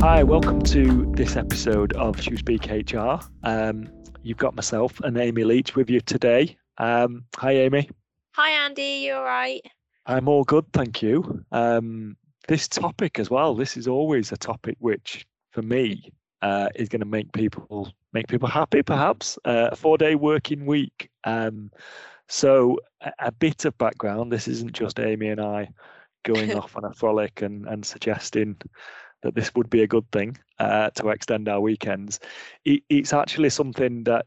Hi, welcome to this episode of Shoo Speak HR. Um, you've got myself and Amy Leach with you today. Um, hi, Amy. Hi, Andy. You all right? I'm all good, thank you. Um, this topic as well. This is always a topic which, for me, uh, is going to make people make people happy. Perhaps uh, a four-day working week. Um, so, a, a bit of background. This isn't just Amy and I going off on a frolic and, and suggesting that this would be a good thing uh, to extend our weekends. It, it's actually something that,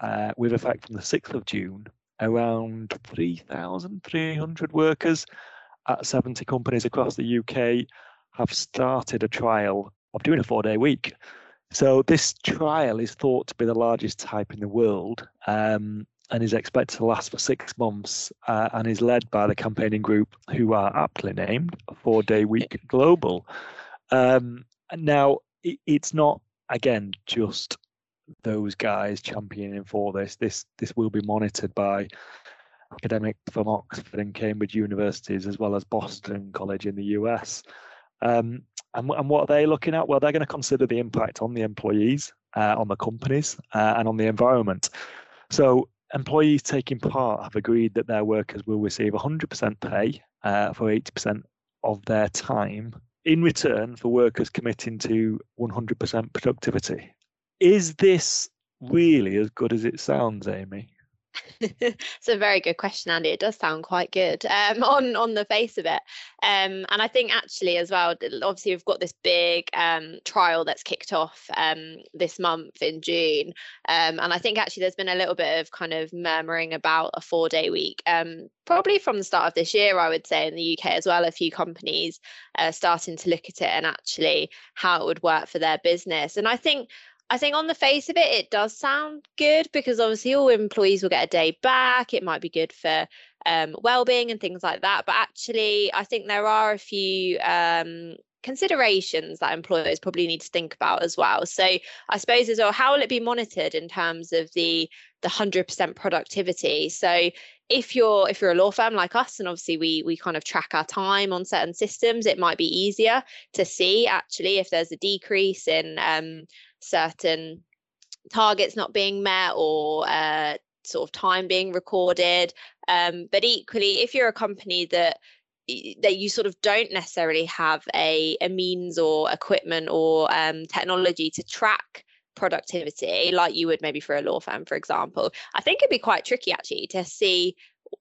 uh, with effect from the 6th of June, around 3,300 workers at 70 companies across the UK have started a trial of doing a four day week. So, this trial is thought to be the largest type in the world um, and is expected to last for six months uh, and is led by the campaigning group who are aptly named Four Day Week Global. Um, now, it, it's not again just those guys championing for this. This this will be monitored by academics from Oxford and Cambridge universities, as well as Boston College in the US. Um, and, and, what are they looking at? Well, they're going to consider the impact on the employees, uh, on the companies, uh, and on the environment. So, employees taking part have agreed that their workers will receive 100% pay uh, for 80% of their time in return for workers committing to 100% productivity. Is this really as good as it sounds, Amy? it's a very good question, Andy. It does sound quite good um, on on the face of it, um, and I think actually as well. Obviously, we've got this big um, trial that's kicked off um, this month in June, um, and I think actually there's been a little bit of kind of murmuring about a four day week. Um, probably from the start of this year, I would say in the UK as well. A few companies uh, starting to look at it and actually how it would work for their business, and I think I think on the face of it, it does sound good because obviously all employees will get a day back. It might be good for um, well-being and things like that. But actually, I think there are a few um, considerations that employers probably need to think about as well. So I suppose as well, how will it be monitored in terms of the the hundred percent productivity? So if you're if you're a law firm like us and obviously we we kind of track our time on certain systems it might be easier to see actually if there's a decrease in um, certain targets not being met or uh, sort of time being recorded. Um, but equally, if you're a company that that you sort of don't necessarily have a, a means or equipment or um, technology to track productivity like you would maybe for a law firm for example i think it'd be quite tricky actually to see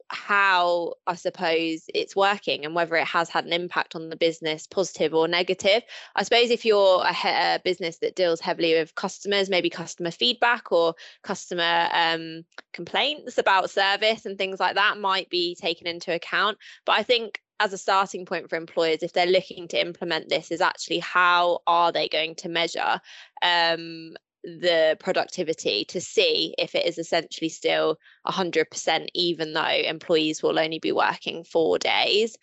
how I suppose it's working and whether it has had an impact on the business, positive or negative. I suppose if you're a, a business that deals heavily with customers, maybe customer feedback or customer um, complaints about service and things like that might be taken into account. But I think as a starting point for employers if they're looking to implement this is actually how are they going to measure um, the productivity to see if it is essentially still 100% even though employees will only be working four days.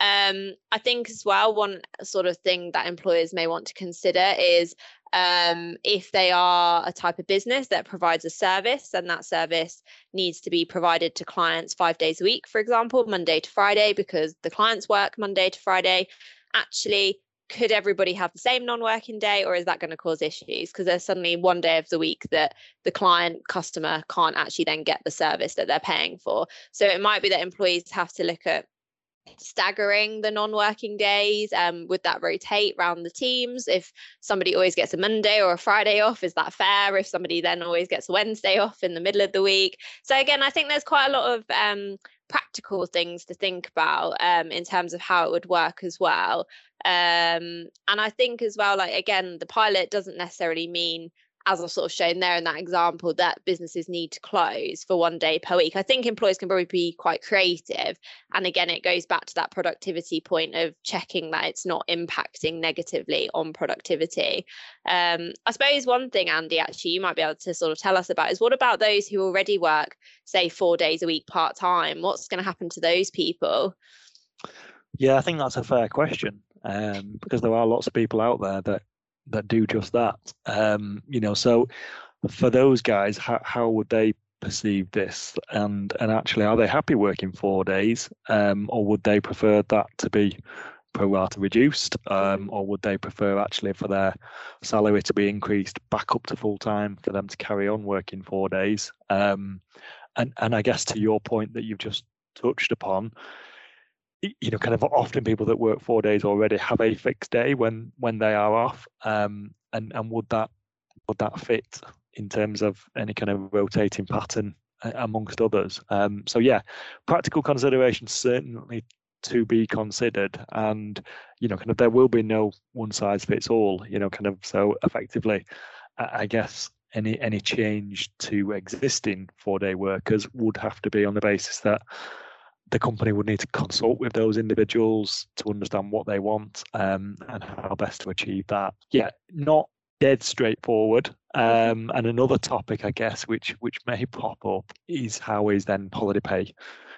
Um, i think as well one sort of thing that employers may want to consider is um, if they are a type of business that provides a service and that service needs to be provided to clients five days a week for example monday to friday because the clients work monday to friday. Actually could everybody have the same non-working day or is that going to cause issues? Because there's suddenly one day of the week that the client customer can't actually then get the service that they're paying for. So it might be that employees have to look at staggering the non-working days um, would that rotate around the teams. If somebody always gets a monday or a friday off is that fair? If somebody then always gets a wednesday off in the middle of the week. So again i think there's quite a lot of um, practical things to think about um, in terms of how it would work as well. Um, and I think as well, like again, the pilot doesn't necessarily mean as I've sort of shown there in that example, that businesses need to close for one day per week. I think employers can probably be quite creative. And again, it goes back to that productivity point of checking that it's not impacting negatively on productivity. Um, I suppose one thing, Andy, actually, you might be able to sort of tell us about is what about those who already work, say, four days a week part time? What's going to happen to those people? Yeah, I think that's a fair question um, because there are lots of people out there that that do just that. Um, you know, so for those guys, how how would they perceive this? And and actually, are they happy working four days, um, or would they prefer that to be pro rata reduced, um, or would they prefer actually for their salary to be increased back up to full time for them to carry on working four days? Um, and and I guess to your point that you've just touched upon, you know, kind of often people that work four days already have a fixed day when when they are off, um, and and would that would that fit in terms of any kind of rotating pattern amongst others? Um, so yeah, practical considerations certainly to be considered and you know kind of there will be no one size fits all you know kind of so effectively i guess any any change to existing four day workers would have to be on the basis that the company would need to consult with those individuals to understand what they want um, and how best to achieve that. Yeah, not dead straightforward. Um, and another topic, I guess, which which may pop up is how is then holiday pay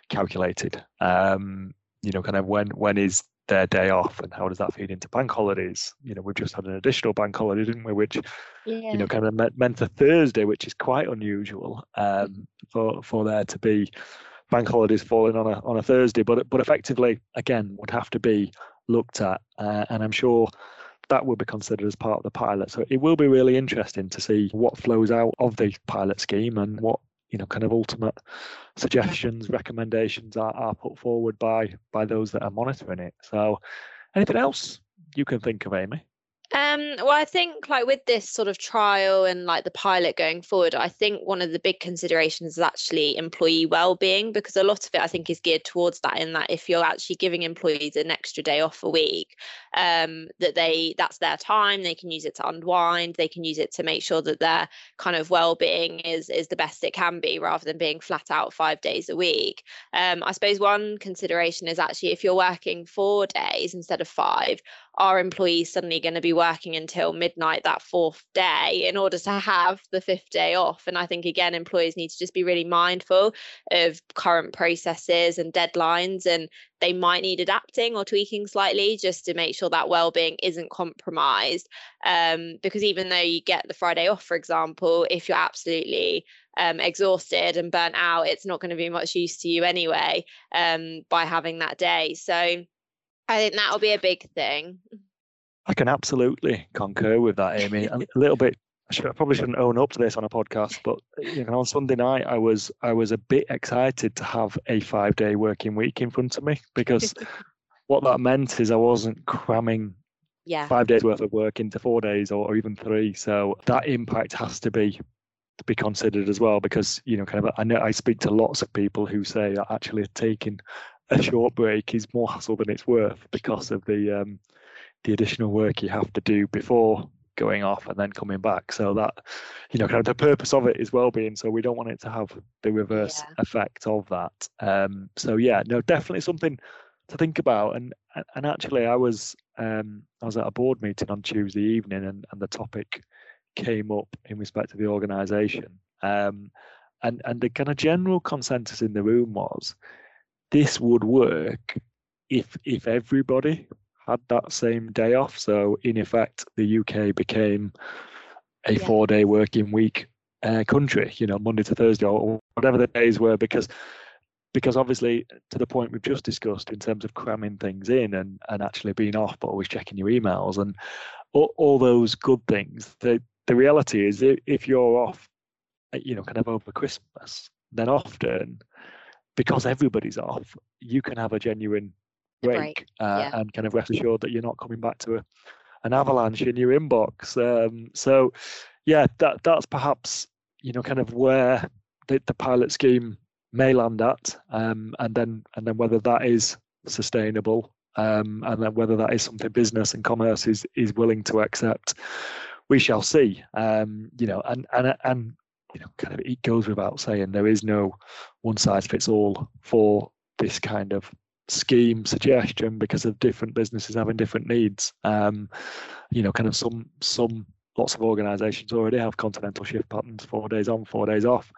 calculated? Um, you know, kind of when when is their day off and how does that feed into bank holidays? You know, we've just had an additional bank holiday, didn't we? Which, yeah. you know, kind of meant, meant a Thursday, which is quite unusual um, for for there to be bank holidays falling on a on a Thursday. But but effectively, again, would have to be looked at, uh, and I'm sure that will be considered as part of the pilot. So it will be really interesting to see what flows out of the pilot scheme and what you know kind of ultimate suggestions recommendations are, are put forward by by those that are monitoring it so anything else you can think of amy um, well, I think like with this sort of trial and like the pilot going forward, I think one of the big considerations is actually employee well-being because a lot of it I think is geared towards that. In that if you're actually giving employees an extra day off a week, um, that they that's their time, they can use it to unwind, they can use it to make sure that their kind of well-being is is the best it can be, rather than being flat out five days a week. Um, I suppose one consideration is actually if you're working four days instead of five, are employees suddenly going to be working until midnight that fourth day in order to have the fifth day off? And I think, again, employers need to just be really mindful of current processes and deadlines, and they might need adapting or tweaking slightly just to make sure that well-being isn't compromised. Um, because even though you get the Friday off, for example, if you're absolutely um, exhausted and burnt out, it's not going to be much use to you anyway um, by having that day. So I think that'll be a big thing. I can absolutely concur with that, Amy. a little bit. I, should, I probably shouldn't own up to this on a podcast, but you know, on Sunday night, I was I was a bit excited to have a five day working week in front of me because what that meant is I wasn't cramming yeah. five days worth of work into four days or, or even three. So that impact has to be to be considered as well because you know kind of I know I speak to lots of people who say that actually taking a short break is more hassle than it's worth because of the um, the additional work you have to do before going off and then coming back. So that you know, kind of the purpose of it is well-being. So we don't want it to have the reverse yeah. effect of that. Um, so yeah, no, definitely something to think about. And and actually, I was um, I was at a board meeting on Tuesday evening, and and the topic came up in respect to the organisation. Um, and and the kind of general consensus in the room was this would work if if everybody had that same day off. So in effect, the UK became a yeah. four-day working week uh, country. You know, Monday to Thursday or whatever the days were, because because obviously to the point we've just discussed in terms of cramming things in and and actually being off, but always checking your emails and all, all those good things. The the reality is if you're off, you know, kind of over Christmas, then often because everybody's off, you can have a genuine break, break. Uh, yeah. and kind of rest assured that you're not coming back to a, an avalanche in your inbox. Um, so, yeah, that that's perhaps you know kind of where the, the pilot scheme may land at, um, and then and then whether that is sustainable, um, and then whether that is something business and commerce is is willing to accept, we shall see. Um, you know, and and and you know, kind of it goes without saying there is no one size fits all for this kind of scheme suggestion because of different businesses having different needs. Um, you know, kind of some some lots of organisations already have continental shift patterns, four days on, four days off.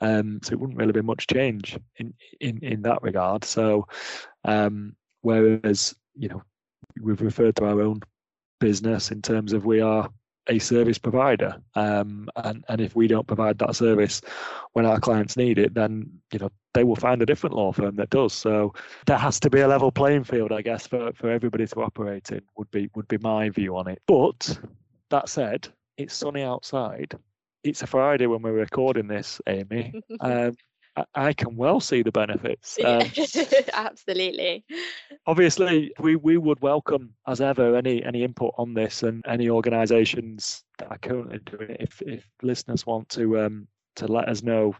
Um, so it wouldn't really be much change in in in that regard. So, um, whereas you know we've referred to our own business in terms of we are a service provider. Um, and, and if we don't provide that service when our clients need it, then you know they will find a different law firm that does. So there has to be a level playing field, I guess, for, for everybody to operate in. Would be would be my view on it. But that said, it's sunny outside. It's a Friday when we're recording this, Amy. Um, I can well see the benefits. Um, Absolutely. Obviously, we, we would welcome, as ever, any any input on this and any organisations that are currently doing it. If if listeners want to um, to let us know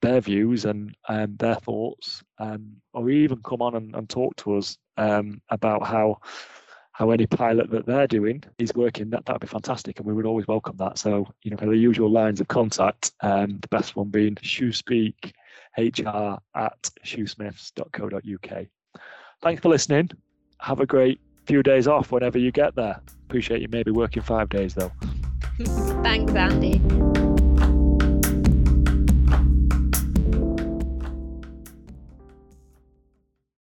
their views and um, their thoughts, um, or even come on and, and talk to us um, about how how any pilot that they're doing is working, that that'd be fantastic, and we would always welcome that. So, you know, for the usual lines of contact, um, the best one being ShooSpeak hr at shoosmiths.co.uk. Thanks for listening. Have a great few days off whenever you get there. Appreciate you maybe working five days though. Thanks, Andy.